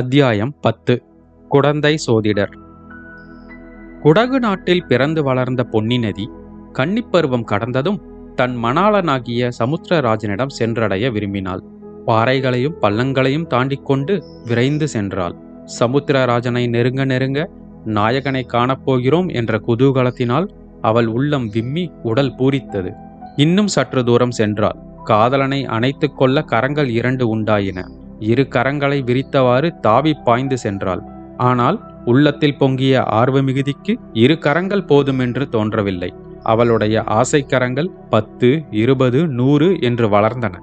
அத்தியாயம் பத்து. குடந்தை சோதிடர். குடகு நாட்டில் பிறந்து வளர்ந்த பொன்னி நதி கன்னிப்பருவம் கடந்ததும் தன் மணாளனாகிய சமுத்திரராஜனிடம் சென்றடைய விரும்பினாள். பாறைகளையும் பள்ளங்களையும் தாண்டி கொண்டு விரைந்து சென்றாள். சமுத்திரராஜனை நெருங்க நெருங்க நாயகனை காணப்போகிறோம் என்ற குதூகலத்தினால் அவள் உள்ளம் விம்மி உடல் பூரித்தது. இன்னும் சற்று தூரம் சென்றாள். காதலனை அணைத்துக் கொள்ள கரங்கள் இரண்டு உண்டாயின. இரு கரங்களை விரித்தவாறு தாவி பாய்ந்து சென்றாள். ஆனால் உள்ளத்தில் பொங்கிய ஆர்வ மிகுதிக்கு இரு கரங்கள் போதுமென்று தோன்றவில்லை. அவளுடைய ஆசை கரங்கள் பத்து இருபது நூறு என்று வளர்ந்தன.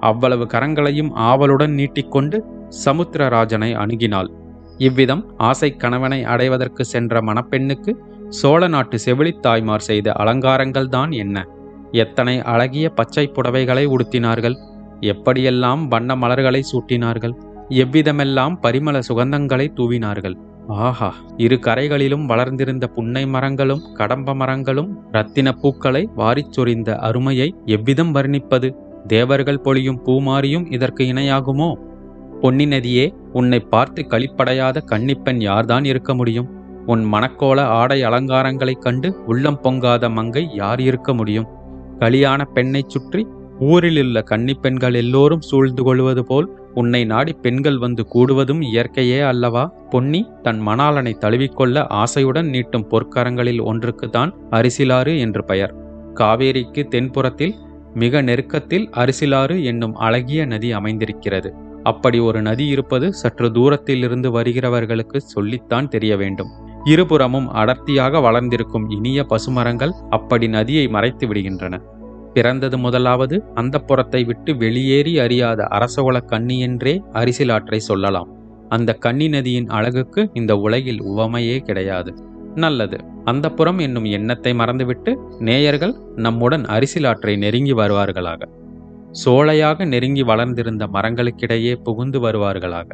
அவ்வளவு கரங்களையும் ஆவலுடன் நீட்டிக்கொண்டு சமுத்திரராஜனை அணுகினாள். இவ்விதம் ஆசை கணவனை அடைவதற்கு சென்ற மணப்பெண்ணுக்கு சோழ நாட்டு செவிலித் தாய்மார் செய்த அலங்காரங்கள் தான் என்ன? எத்தனை அழகிய பச்சை புடவைகளை உடுத்தினார்கள்? எப்படியெல்லாம் வண்ண மலர்களை சூட்டினார்கள் எவ்விதமெல்லாம் பரிமள சுகந்தங்களை தூவினார்கள். ஆஹா இரு கரைகளிலும் வளர்ந்திருந்த புன்னை மரங்களும் கடம்ப மரங்களும் இரத்தின பூக்களை வாரிச் சொரிந்த அருமையை எவ்விதம் வர்ணிப்பது? தேவர்கள் பொழியும் பூமாரியும் இதற்கு இணையாகுமோ? பொன்னி நதியே உன்னை பார்த்து களிப்படையாத கன்னிப்பெண் யார்தான் இருக்க முடியும்? உன் மணக்கோல ஆடை அலங்காரங்களைக் கண்டு உள்ளம் பொங்காத மங்கை யார் இருக்க முடியும்? கலியான பெண்ணைச் சுற்றி ஊரிலுள்ள கன்னிப்பெண்கள் எல்லோரும் சூழ்ந்து கொள்வது போல் உன்னை நாடி பெண்கள் வந்து கூடுவதும் இயற்கையே அல்லவா? பொன்னி தன் மணாளனை தழுவிக்கொள்ள ஆசையுடன் நீட்டும் பொற்கரங்களில் ஒன்றுக்குத்தான் அரிசிலாறு என்று பெயர். காவேரிக்கு தென்புறத்தில் மிக நெருக்கத்தில் அரிசிலாறு என்னும் அழகிய நதி அமைந்திருக்கிறது. அப்படி ஒரு நதி இருப்பது சற்று தூரத்திலிருந்து வருகிறவர்களுக்கு சொல்லித்தான் தெரிய வேண்டும். இருபுறமும் அடர்த்தியாக வளர்ந்திருக்கும் இனிய பசுமரங்கள் அப்படி நதியை மறைத்து விடுகின்றன. பிறந்தது முதலாவது அந்த புறத்தை விட்டு வெளியேறி அறியாத அரசகுல கன்னி என்றே அரிசிலாற்றை சொல்லலாம். அந்த கன்னி நதியின் அழகுக்கு இந்த உலகில் உவமையே கிடையாது. நல்லது. அந்த புறம் என்னும் எண்ணத்தை மறந்துவிட்டு நேயர்கள் நம்முடன் அரிசிலாற்றை நெருங்கி வருவார்களாக. சோலையாக நெருங்கி வளர்ந்திருந்த மரங்களுக்கிடையே புகுந்து வருவார்களாக.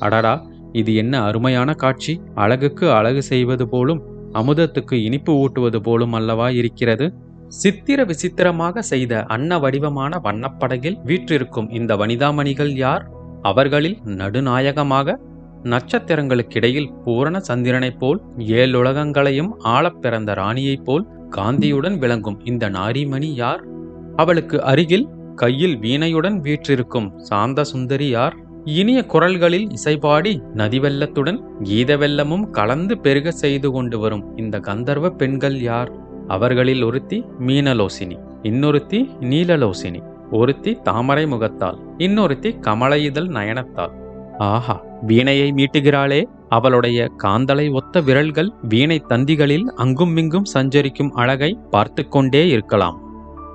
அடடா இது என்ன அருமையான காட்சி! அழகுக்கு அழகு செய்வது போலும் அமுதத்துக்கு இனிப்பு ஊட்டுவது போலும் அல்லவா இருக்கிறது? சித்திர விசித்திரமாக செய்த அன்ன வடிவமான வண்ணப்படகில் வீற்றிருக்கும் இந்த வனிதாமணிகள் யார்? அவர்களில் நடுநாயகமாக நட்சத்திரங்களுக்கிடையில் பூரண சந்திரனைப் போல் ஏழுலகங்களையும் ஆளப் பிறந்த ராணியைப் போல் காந்தியுடன் விளங்கும் இந்த நாரிமணி யார்? அவளுக்கு அருகில் கையில் வீணையுடன் வீற்றிருக்கும் சாந்த சுந்தரி யார்? இனிய குரல்களில் இசைபாடி நதிவெள்ளத்துடன் கீதவெல்லமும் கலந்து பெருக செய்து கொண்டு வரும் இந்த கந்தர்வ பெண்கள் யார்? அவர்களில் ஒருத்தி மீனலோசினி இன்னொருத்தி நீலலோசினி ஒருத்தி தாமரை முகத்தால் இன்னொருத்தி கமல இதழ் நயனத்தால். ஆஹா வீணையை மீட்டுகிறாளே. அவளுடைய காந்தலை ஒத்த விரல்கள் வீணை தந்திகளில் அங்குமிங்கும் சஞ்சரிக்கும் அழகை பார்த்து கொண்டே இருக்கலாம்.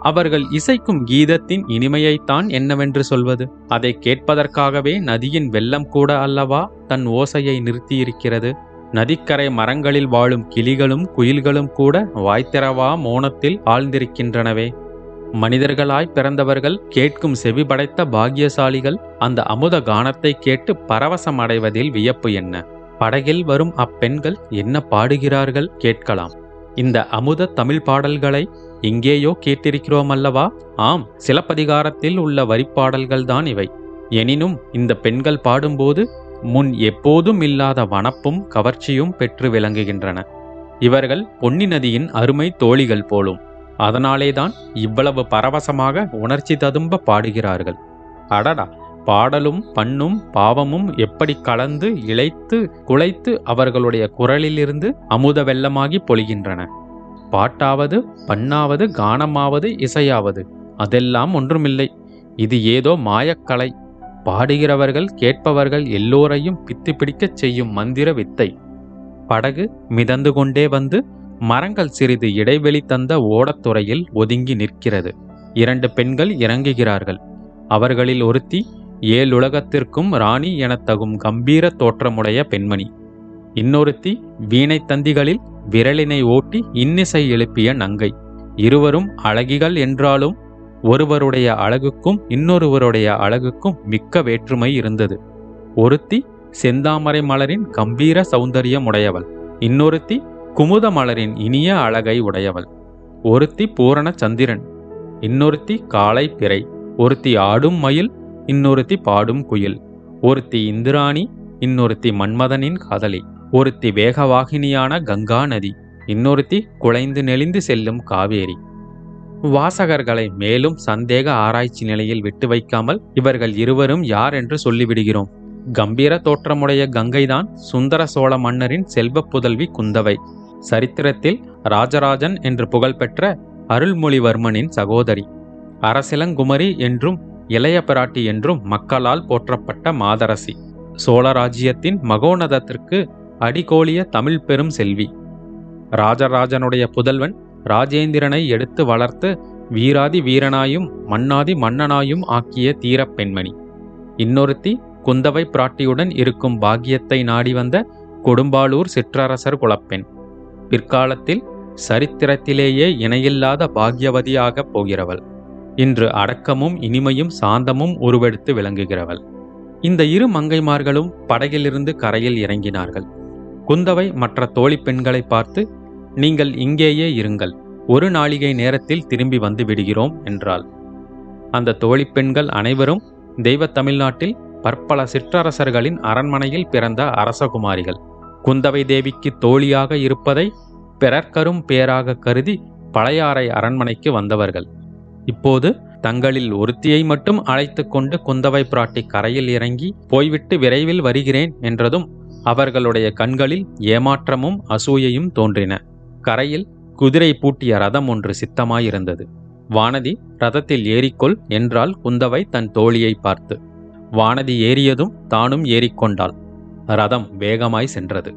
அவர்கள் இசைக்கும் கீதத்தின் இனிமையைத்தான் என்னவென்று சொல்வது? அதை கேட்பதற்காகவே நதியின் வெள்ளம் கூட அல்லவா தன் ஓசையை நிறுத்தியிருக்கிறது? நதிக்கரை மரங்களில் வாழும் கிளிகளும் குயில்களும் கூட வாய்த்திரவா மோனத்தில் ஆழ்ந்திருக்கின்றனவே. மனிதர்களாய் பிறந்தவர்கள் கேட்கும் செவி படைத்த பாக்கியசாலிகள் அந்த அமுத கானத்தை கேட்டு பரவசம் அடைவதில் வியப்பு என்ன? படகில் வரும் அப்பெண்கள் என்ன பாடுகிறார்கள் கேட்கலாம். இந்த அமுத தமிழ் பாடல்களை எங்கேயோ கேட்டிருக்கிறோம் அல்லவா ஆம் சிலப்பதிகாரத்தில் உள்ள வரிப்பாடல்கள்தான் இவை. எனினும் இந்த பெண்கள் பாடும்போது முன் எப்போதும் இல்லாத வனப்பும் கவர்ச்சியும் பெற்று விளங்குகின்றன. இவர்கள் பொன்னி நதியின் அருமை தோழிகள் போலும். அதனாலேதான் இவ்வளவு பரவசமாக உணர்ச்சி ததும்ப பாடுகிறார்கள். அடடா! பாடலும் பண்ணும் பாவமும் எப்படி கலந்து இழைத்து குலைத்து அவர்களுடைய குரலிலிருந்து அமுத வெள்ளமாகி பொழிகின்றன. பாட்டாவது பண்ணாவது கானமாவது இசையாவது அதெல்லாம் ஒன்றுமில்லை. இது ஏதோ மாயக்கலை. பாடுகிறவர்கள் கேட்பவர்கள் எல்லோரையும் பித்து பிடிக்கச் செய்யும் மந்திர வித்தை. படகு மிதந்து கொண்டே வந்து மரங்கள் சிறிது இடைவெளி தந்த ஓடத்துறையில் ஒதுங்கி நிற்கிறது. இரண்டு பெண்கள் இறங்குகிறார்கள். அவர்களில் ஒருத்தி ஏழுலகத்திற்கும் ராணி எனத் தகும் கம்பீர தோற்றமுடைய பெண்மணி. இன்னொருத்தி வீணை தந்திகளில் விரலினை ஓட்டி இன்னிசை எழுப்பிய நங்கை. இருவரும் அழகிகள் என்றாலும் ஒருவருடைய அழகுக்கும் இன்னொருவருடைய அழகுக்கும் மிக்க வேற்றுமை இருந்தது. ஒருத்தி செந்தாமரை மலரின் கம்பீர சௌந்தரியம் உடையவள் இன்னொருத்தி குமுத மலரின் இனிய அழகை உடையவள். ஒருத்தி பூரண சந்திரன். இன்னொருத்தி காளை பிறை. ஒருத்தி ஆடும் மயில் இன்னொருத்தி பாடும் குயில். ஒருத்தி இந்திராணி இன்னொருத்தி மன்மதனின் காதலி. ஒருத்தி வேகவாகினியான கங்கா நதி. இன்னொருத்தி குலைந்து நெளிந்து செல்லும் காவேரி. வாசகர்களை மேலும் சந்தேக ஆராய்ச்சி நிலையில் விட்டு வைக்காமல் இவர்கள் இருவரும் யார் என்று சொல்லிவிடுகிறோம். கம்பீர தோற்றமுடைய கங்கைதான் சுந்தர சோழ மன்னரின் செல்வப் புதல்வி குந்தவை. சரித்திரத்தில் ராஜராஜன் என்று புகழ்பெற்ற அருள்மொழிவர்மனின் சகோதரி. அரசிலங்குமரி என்றும் இளைய பிராட்டி என்றும் மக்களால் போற்றப்பட்ட மாதரசி. சோழராஜ்யத்தின் மகோனதத்திற்கு அடிகோலிய தமிழ் பெரும் செல்வி. ராஜராஜனுடைய புதல்வன் ராஜேந்திரனை எடுத்து வளர்த்து வீராதி வீரனாயும் மன்னாதி மன்னனாயும் ஆக்கிய தீரப் பெண்மணி. இன்னொருத்தி குந்தவை பிராட்டியுடன் இருக்கும் பாக்கியத்தை நாடி வந்த கொடும்பாளூர் சிற்றரசர் குலப்பெண். பிற்காலத்தில் சரித்திரத்திலேயே இணையில்லாத பாக்யவதியாகப் போகிறவள். இன்று அடக்கமும் இனிமையும் சாந்தமும் உருவெடுத்து விளங்குகிறவள். இந்த இரு மங்கைமார்களும் படகிலிருந்து கரையில் இறங்கினார்கள். குந்தவை மற்ற தோழி பெண்களை பார்த்து நீங்கள் இங்கேயே இருங்கள். ஒரு நாளிகை நேரத்தில் திரும்பி வந்து விடுகிறோம் என்றாள். அந்த தோழிப்பெண்கள் அனைவரும் தெய்வ தமிழ்நாட்டில் பற்பல சிற்றரசர்களின் அரண்மனையில் பிறந்த அரசகுமாரிகள். குந்தவை தேவிக்கு தோழியாக இருப்பதை பிறர்க்கரும் பேராக கருதி பழையாறை அரண்மனைக்கு வந்தவர்கள். இப்போது தங்களில் ஒருத்தியை மட்டும் அழைத்து கொண்டு குந்தவை பிராட்டி கரையில் இறங்கி போய்விட்டு விரைவில் வருகிறேன் என்றதும் அவர்களுடைய கண்களில் ஏமாற்றமும் அசூயையும் தோன்றின. கரையில் குதிரை பூட்டிய ரதம் ஒன்று சித்தமாயிருந்தது. வானதி ரதத்தில் ஏறிக்கொள் என்றால் குந்தவை தன் தோழியை பார்த்து. வானதி ஏறியதும் தானும் ஏறிக்கொண்டாள். ரதம் வேகமாய் சென்றது.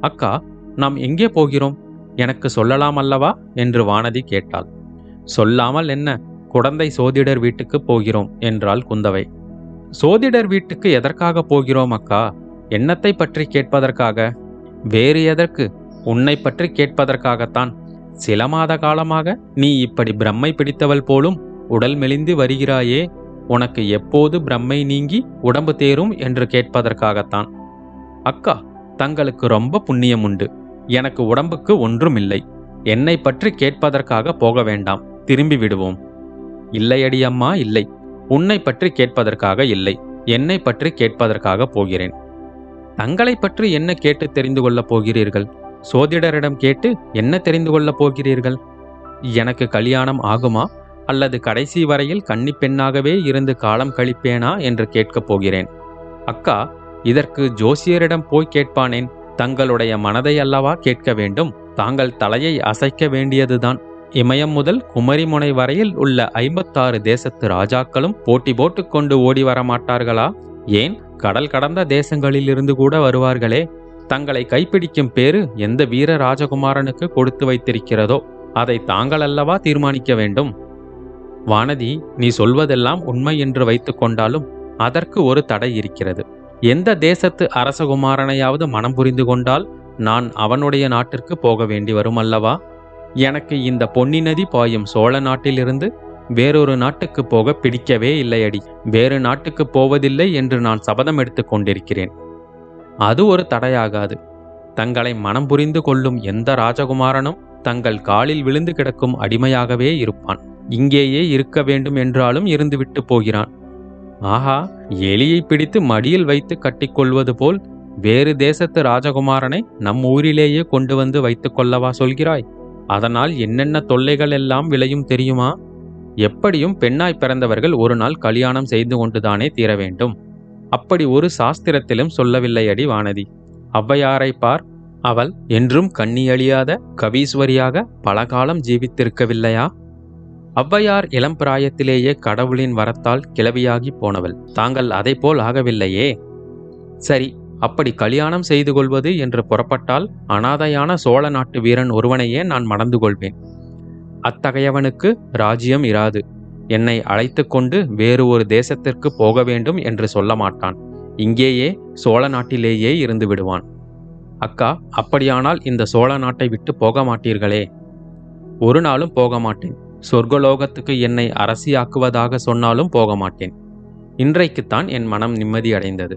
அக்கா நாம் எங்கே போகிறோம்? எனக்கு சொல்லலாம் அல்லவா? என்று வானதி கேட்டாள். சொல்லாமல் என்ன? குழந்தை சோதிடர் வீட்டுக்கு போகிறோம் என்றாள் குந்தவை. சோதிடர் வீட்டுக்கு எதற்காக போகிறோம் அக்கா? எண்ணத்தை பற்றி கேட்பதற்காக? வேறு எதற்கு? உன்னை பற்றி கேட்பதற்காகத்தான். சில மாத காலமாக நீ இப்படி பிரம்மை பிடித்தவள் போலும் உடல் மெலிந்து வருகிறாயே உனக்கு எப்போது பிரம்மை நீங்கி உடம்பு தேரும் என்று கேட்பதற்காகத்தான். அக்கா தங்களுக்கு ரொம்ப புண்ணியம் உண்டு. எனக்கு உடம்புக்கு ஒன்றுமில்லை. என்னை பற்றி கேட்பதற்காக போக வேண்டாம். திரும்பி விடுவோம். இல்லையடி அம்மா இல்லை. உன்னை பற்றி கேட்பதற்காக இல்லை. என்னை பற்றி கேட்பதற்காக போகிறேன். தங்களை பற்றி என்ன கேட்டு தெரிந்து கொள்ளப் போகிறீர்கள்? சோதிடரிடம் கேட்டு என்ன தெரிந்து கொள்ளப் போகிறீர்கள்? எனக்கு கல்யாணம் ஆகுமா? அல்லது கடைசி வரையில் கன்னிப்பெண்ணாகவே இருந்து காலம் கழிப்பேனா? என்று கேட்கப் போகிறேன். அக்கா இதற்கு ஜோசியரிடம் போய் கேட்பானேன். தங்களுடைய மனதை அல்லவா கேட்க வேண்டும்? தாங்கள் தலையை அசைக்க வேண்டியதுதான். இமயம் முதல் குமரிமுனை வரையில் உள்ள ஐம்பத்தாறு தேசத்து ராஜாக்களும் போட்டி போட்டுக்கொண்டு ஓடி வரமாட்டார்களா? ஏன்? கடல் கடந்த தேசங்களிலிருந்து கூட வருவார்களே. தங்களை கைப்பிடிக்கும் பேரு எந்த வீர ராஜகுமாரனுக்கு கொடுத்து வைத்திருக்கிறதோ அதை தாங்கள் அல்லவா தீர்மானிக்க வேண்டும்? வானதி நீ சொல்வதெல்லாம் உண்மை என்று வைத்துக்கொண்டாலும் அதற்கு ஒரு தடை இருக்கிறது. எந்த தேசத்து அரசகுமாரனையாவது மனம் புரிந்து கொண்டால் நான் அவனுடைய நாட்டிற்கு போக வேண்டி வரும் அல்லவா எனக்கு இந்த பொன்னி நதி பாயும் சோழ நாட்டிலிருந்து வேறொரு நாட்டுக்கு போக பிடிக்கவே இல்லையடி. வேறு நாட்டுக்கு போவதில்லை என்று நான் சபதம் எடுத்துக் கொண்டிருக்கிறேன். அது ஒரு தடையாகாது. தங்களை மனம் புரிந்து கொள்ளும் எந்த ராஜகுமாரனும் தங்கள் காலில் விழுந்து கிடக்கும் அடிமையாகவே இருப்பான். இங்கேயே இருக்க வேண்டும் என்றாலும் இருந்துவிட்டு போகிறான். ஆஹா எலியை பிடித்து மடியில் வைத்து கட்டிக்கொள்வது போல் வேறு தேசத்து ராஜகுமாரனை நம் ஊரிலேயே கொண்டு வந்து வைத்துக் கொள்ளவா சொல்கிறாய்? அதனால் என்னென்ன தொல்லைகள் எல்லாம் விளையும் தெரியுமா? எப்படியும் பெண்ணாய் பிறந்தவர்கள் ஒரு நாள் கல்யாணம் செய்து கொண்டுதானே தீர வேண்டும். அப்படி ஒரு சாஸ்திரத்திலும் சொல்லவில்லையடி வானதி. ஔவையாரை பார் அவள் என்றும் கண்ணியழியாத கவீஸ்வரியாக பல காலம் ஜீவித்திருக்கவில்லையா? ஔவையார் இளம் பிராயத்திலேயே கடவுளின் வரத்தால் கிளவியாகி போனவள். தாங்கள் அதைப்போல் ஆகவில்லையே? சரி அப்படி கல்யாணம் செய்து கொள்வது என்று புறப்பட்டால் அனாதையான சோழ நாட்டு வீரன் ஒருவனையே நான் மணந்து கொள்வேன். அத்தகையவனுக்கு ராஜ்யம் இராது. என்னை அழைத்து கொண்டு வேறு ஒரு தேசத்திற்கு போக வேண்டும் என்று சொல்ல மாட்டான் இங்கேயே சோழ நாட்டிலேயே இருந்து விடுவான். அக்கா அப்படியானால் இந்த சோழ நாட்டை விட்டு போக மாட்டீர்களே? ஒரு நாளும் போக மாட்டேன். சொர்க்கலோகத்துக்கு என்னை அரசியாக்குவதாக சொன்னாலும் போக மாட்டேன். இன்றைக்குத்தான் என் மனம் நிம்மதியடைந்தது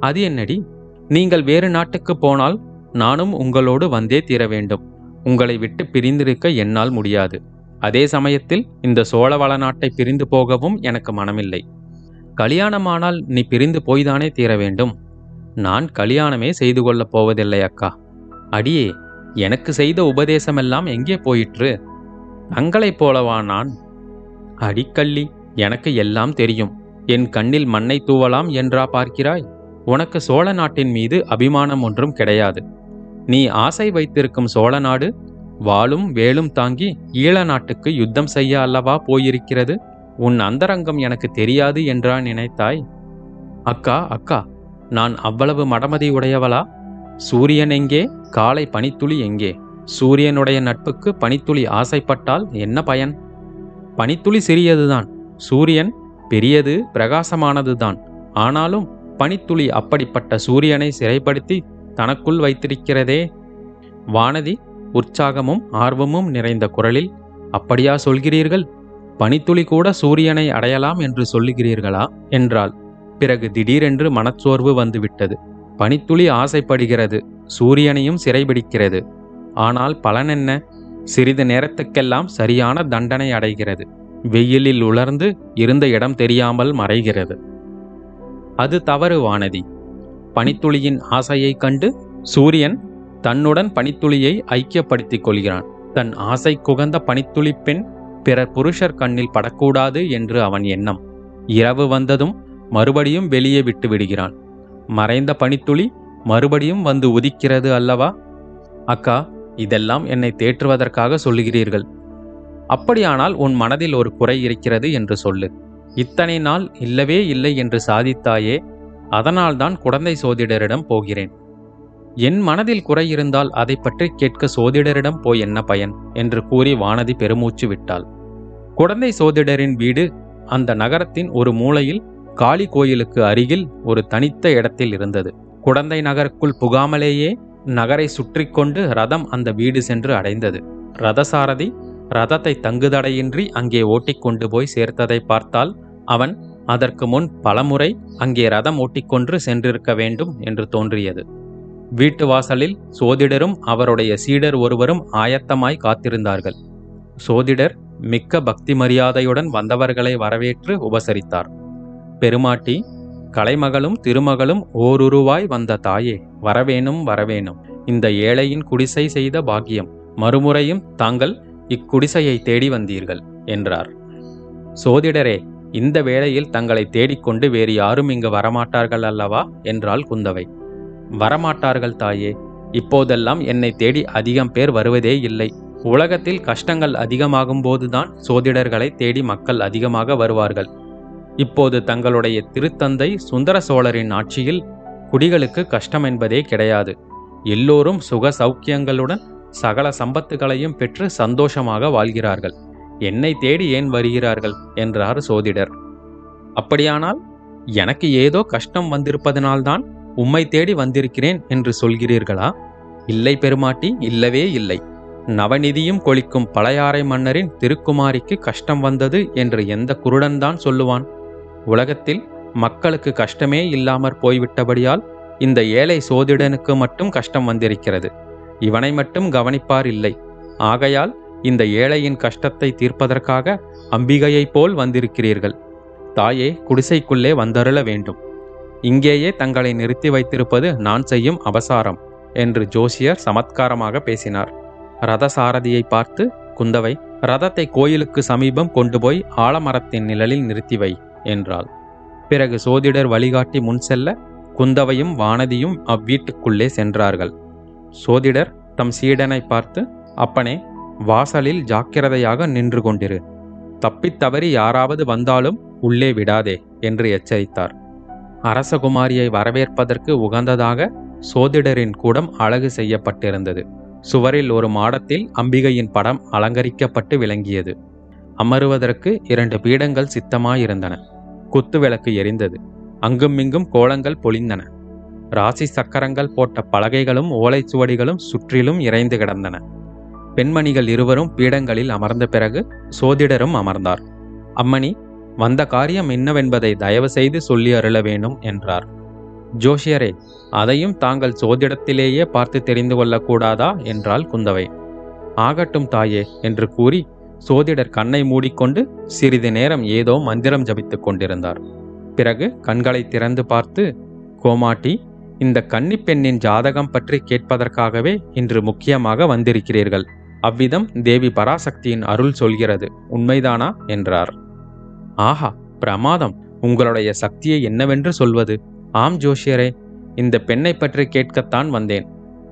அது என்னடி? நீங்கள் வேறு நாட்டுக்கு போனால் நானும் உங்களோடு வந்தே தீர வேண்டும். உங்களை விட்டு பிரிந்திருக்க என்னால் முடியாது. அதே சமயத்தில் இந்த சோழவள நாட்டை பிரிந்து போகவும் எனக்கு மனமில்லை. கல்யாணமானால் நீ பிரிந்து போய்தானே தீர வேண்டும். நான் கல்யாணமே செய்து கொள்ளப் போவதில்லை அக்கா. அடியே எனக்கு செய்த உபதேசமெல்லாம் எங்கே போயிற்று? தங்களைப் போலவா நான்? அடிக்கள்ளி எனக்கு எல்லாம் தெரியும். என் கண்ணில் மண்ணை தூவலாம் என்றா பார்க்கிறாய்? உனக்கு சோழ நாட்டின் மீது அபிமானம் ஒன்றும் கிடையாது. நீ ஆசை வைத்திருக்கும் சோழ நாடு வாளும் வேலும் தாங்கி ஈழ நாட்டுக்கு யுத்தம் செய்ய அல்லவா போயிருக்கிறது? உன் அந்தரங்கம் எனக்கு தெரியாது என்றா நினைத்தாய்? அக்கா அக்கா நான் அவ்வளவு மடமதி உடையவளா? சூரியன் எங்கே? காலை பனித்துளி எங்கே? சூரியனுடைய நட்புக்கு பனித்துளி ஆசைப்பட்டால் என்ன பயன்? பனித்துளி சிறியதுதான். சூரியன் பெரியது பிரகாசமானதுதான். ஆனாலும் பனித்துளி அப்படிப்பட்ட சூரியனை சிறைப்படுத்தி தனக்குள் வைத்திருக்கிறதே? வானதி உற்சாகமும் ஆர்வமும் நிறைந்த குரலில் அப்படியா சொல்கிறீர்கள்? பனித்துளி கூட சூரியனை அடையலாம் என்று சொல்லுகிறீர்களா? என்றாள். பிறகு திடீரென்று மனச்சோர்வு வந்துவிட்டது. பனித்துளி ஆசைப்படுகிறது சூரியனையும் சிறைபிடிக்கிறது. ஆனால் பலன் என்ன? சிறிது நேரத்துக்கெல்லாம் சரியான தண்டனை அடைகிறது. வெயிலில் உலர்ந்து இருந்த இடம் தெரியாமல் மறைகிறது. அது தவறு வானதி. பனித்துளியின் ஆசையைக் கண்டு சூரியன் தன்னுடன் பனித்துளியை ஐக்கியப்படுத்திக் கொள்கிறான். தன் ஆசை குகந்த பனித்துளி பெண் பிற புருஷர் கண்ணில் படக்கூடாது என்று அவன் எண்ணம். இரவு வந்ததும் மறுபடியும் வெளியே விட்டு விடுகிறான். மறைந்த பனித்துளி மறுபடியும் வந்து உதிக்கிறது அல்லவா? அக்கா இதெல்லாம் என்னை தேற்றுவதற்காக சொல்லுகிறீர்கள். அப்படியானால் உன் மனதில் ஒரு குறை இருக்கிறது என்று சொல்லு. இத்தனை நாள் இல்லவே இல்லை என்று சாதித்தாயே அதனால்தான் குழந்தை சோதிடரிடம் போகிறேன். என் மனதில் குறை இருந்தால் அதை பற்றி கேட்க சோதிடரிடம் போய் என்ன பயன்? என்று கூறி வானதி பெருமூச்சு விட்டாள். குழந்தை சோதிடரின் வீடு அந்த நகரத்தின் ஒரு மூலையில் காளி கோயிலுக்கு அருகில் ஒரு தனித்த இடத்தில் இருந்தது. குடந்தை நகருக்குள் புகாமலேயே நகரை சுற்றி கொண்டு ரதம் அந்த வீடு சென்று அடைந்தது. ரதசாரதி ரதத்தை தங்குதடையின்றி அங்கே ஓட்டிக்கொண்டு போய் சேர்த்ததை பார்த்தால் அவன் அதற்கு முன் பலமுறை அங்கே ரதம் ஓட்டிக்கொண்டு சென்றிருக்க வேண்டும் என்று தோன்றியது. வீட்டு வாசலில் சோதிடரும் அவருடைய சீடர் ஒருவரும் ஆயத்தமாய் காத்திருந்தார்கள். சோதிடர் மிக்க பக்தி மரியாதையுடன் வந்தவர்களை வரவேற்று உபசரித்தார். பெருமாட்டி கலைமகளும் திருமகளும் ஓருருவாய் வந்த தாயே வரவேணும் வரவேணும். இந்த ஏழையின் குடிசை செய்த பாக்கியம் மறுமுறையும் தாங்கள் இக்குடிசையை தேடி வந்தீர்கள் என்றார். சோதிடரே இந்த வேளையில் தங்களை தேடிக்கொண்டு வேறு யாரும் இங்கு வரமாட்டார்கள் அல்லவா? என்றாள் குந்தவை. வரமாட்டார்கள் தாயே இப்போதெல்லாம் என்னை தேடி அதிகம் பேர் வருவதே இல்லை. உலகத்தில் கஷ்டங்கள் அதிகமாகும் போதுதான் சோதிடர்களை தேடி மக்கள் அதிகமாக வருவார்கள். இப்போது தங்களுடைய திருத்தந்தை சுந்தர சோழரின் ஆட்சியில் குடிகளுக்கு கஷ்டம் என்பதே கிடையாது. எல்லோரும் சுக சௌக்கியங்களுடன் சகல சம்பத்துகளையும் பெற்று சந்தோஷமாக வாழ்கிறார்கள். என்னை தேடி ஏன் வருகிறார்கள்? என்றார் சோதிடர். அப்படியானால் எனக்கு ஏதோ கஷ்டம் வந்திருப்பதனால்தான் உம்மை தேடி வந்திருக்கிறேன் என்று சொல்கிறீர்களா? இல்லை பெருமாட்டி இல்லவே இல்லை. நவநிதியும் கொளிக்கும் பழையாறை மன்னரின் திருக்குமாரிக்கு கஷ்டம் வந்தது என்று எந்த குருடன்தான் சொல்லுவான்? உலகத்தில் மக்களுக்கு கஷ்டமே இல்லாமற் போய்விட்டபடியால் இந்த ஏழை சோதிடனுக்கு மட்டும் கஷ்டம் வந்திருக்கிறது. இவனை மட்டும் கவனிப்பார் இல்லை. ஆகையால் இந்த ஏழையின் கஷ்டத்தை தீர்ப்பதற்காக அம்பிகையைப் போல் வந்திருக்கிறீர்கள். தாயே குடிசைக்குள்ளே வந்தருள வேண்டும். இங்கேயே தங்களை நிறுத்தி வைத்திருப்பது நான் செய்யும் அபசாரம் என்று ஜோசியர் சமத்காரமாக பேசினார். ரதசாரதியை பார்த்து குந்தவை ரதத்தை கோயிலுக்கு சமீபம் கொண்டு போய் ஆலமரத்தின் நிழலில் நிறுத்தி வை என்றாள். பிறகு சோதிடர் வழிகாட்டி முன் செல்ல குந்தவையும் வானதியும் அவ்வீட்டுக்குள்ளே சென்றார்கள். சோதிடர் தம் சீடனை பார்த்து அப்பனே வாசலில் ஜாக்கிரதையாக நின்று கொண்டிரு. தப்பித் தவறி யாராவது வந்தாலும் உள்ளே விடாதே என்று எச்சரித்தார். அரசகுமாரியை வரவேற்பதற்கு உகந்ததாக சோதிடரின் கூடம் அழகு செய்யப்பட்டிருந்தது. சுவரில் ஒரு மாடத்தில் அம்பிகையின் படம் அலங்கரிக்கப்பட்டு விளங்கியது. அமருவதற்கு இரண்டு பீடங்கள் சித்தமாயிருந்தன. குத்து விளக்கு எரிந்தது. அங்குமிங்கும் கோலங்கள் பொழிந்தன. ராசி சக்கரங்கள் போட்ட பலகைகளும் ஓலைச்சுவடிகளும் சுற்றிலும் இறைந்து கிடந்தன. பெண்மணிகள் இருவரும் பீடங்களில் அமர்ந்த பிறகு சோதிடரும் அமர்ந்தார். அம்மணி வந்த காரியம் என்னவென்பதை தயவு செய்து சொல்லி அருள வேணும் என்றார். ஜோஷியரே அதையும் தாங்கள் சோதிடத்திலேயே பார்த்து தெரிந்து கொள்ளக்கூடாதா? என்றாள் குந்தவை. ஆகட்டும் தாயே என்று கூறி சோதிடர் கண்ணை மூடிக்கொண்டு சிறிது நேரம் ஏதோ மந்திரம் ஜபித்துக் கொண்டிருந்தார். பிறகு கண்களை திறந்து பார்த்து கோமாட்டி இந்த கன்னிப்பெண்ணின் ஜாதகம் பற்றி கேட்பதற்காகவே இன்று முக்கியமாக வந்திருக்கிறீர்கள். அவ்விதம் தேவி பராசக்தியின் அருள் சொல்கிறது. உண்மைதானா? என்றார். ஆஹா பிரமாதம். உங்களுடைய சக்தியை என்னவென்று சொல்வது? ஆம் ஜோஷியரே இந்த பெண்ணை பற்றி கேட்கத்தான் வந்தேன்.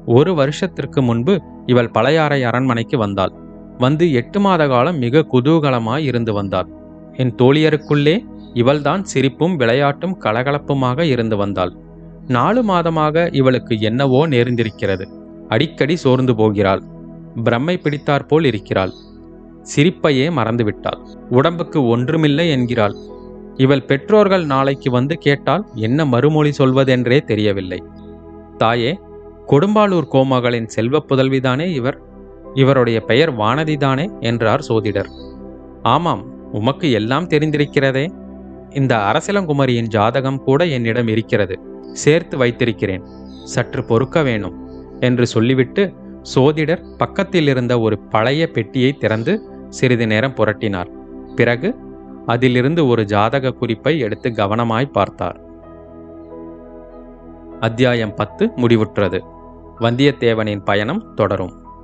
ஒரு வருஷத்திற்கு முன்பு இவள் பழையாறை அரண்மனைக்கு வந்தாள். வந்து எட்டு மாத காலம் மிக குதூகலமாய் இருந்து வந்தாள். என் தோழியருக்குள்ளே இவள்தான் சிரிப்பும் விளையாட்டும் கலகலப்புமாக இருந்து வந்தாள். நாலு மாதமாக இவளுக்கு என்னவோ நேர்ந்திருக்கிறது. அடிக்கடி சோர்ந்து போகிறாள். பிரம்மை பிடித்தாற்போல் இருக்கிறாள். சிரிப்பையே மறந்துவிட்டாள். உடம்புக்கு ஒன்றுமில்லை என்கிறாள். இவள் பெற்றோர்கள் நாளைக்கு வந்து கேட்டால் என்ன மறுமொழி சொல்வதென்றே தெரியவில்லை. தாயே கொடும்பாளூர் கோமகளின் செல்வ புதல்விதானே இவர்? இவருடைய பெயர் வானதிதானே? என்றார் சோதிடர். ஆமாம் உமக்கு எல்லாம் தெரிந்திருக்கிறதே. இந்த அரசிலங்குமரியின் ஜாதகம் கூட என்னிடம் இருக்கிறது. சேர்த்து வைத்திருக்கிறேன். சற்று பொறுக்க வேணும் என்று சொல்லிவிட்டு சோதிடர் பக்கத்தில் இருந்த ஒரு பழைய பெட்டியை திறந்து சிறிது நேரம் புரட்டினார் பிறகு அதிலிருந்து ஒரு ஜாதக குறிப்பை எடுத்து கவனமாய் பார்த்தார். அத்தியாயம் பத்து முடிவுற்றது. வந்தியத்தேவனின் பயணம் தொடரும்.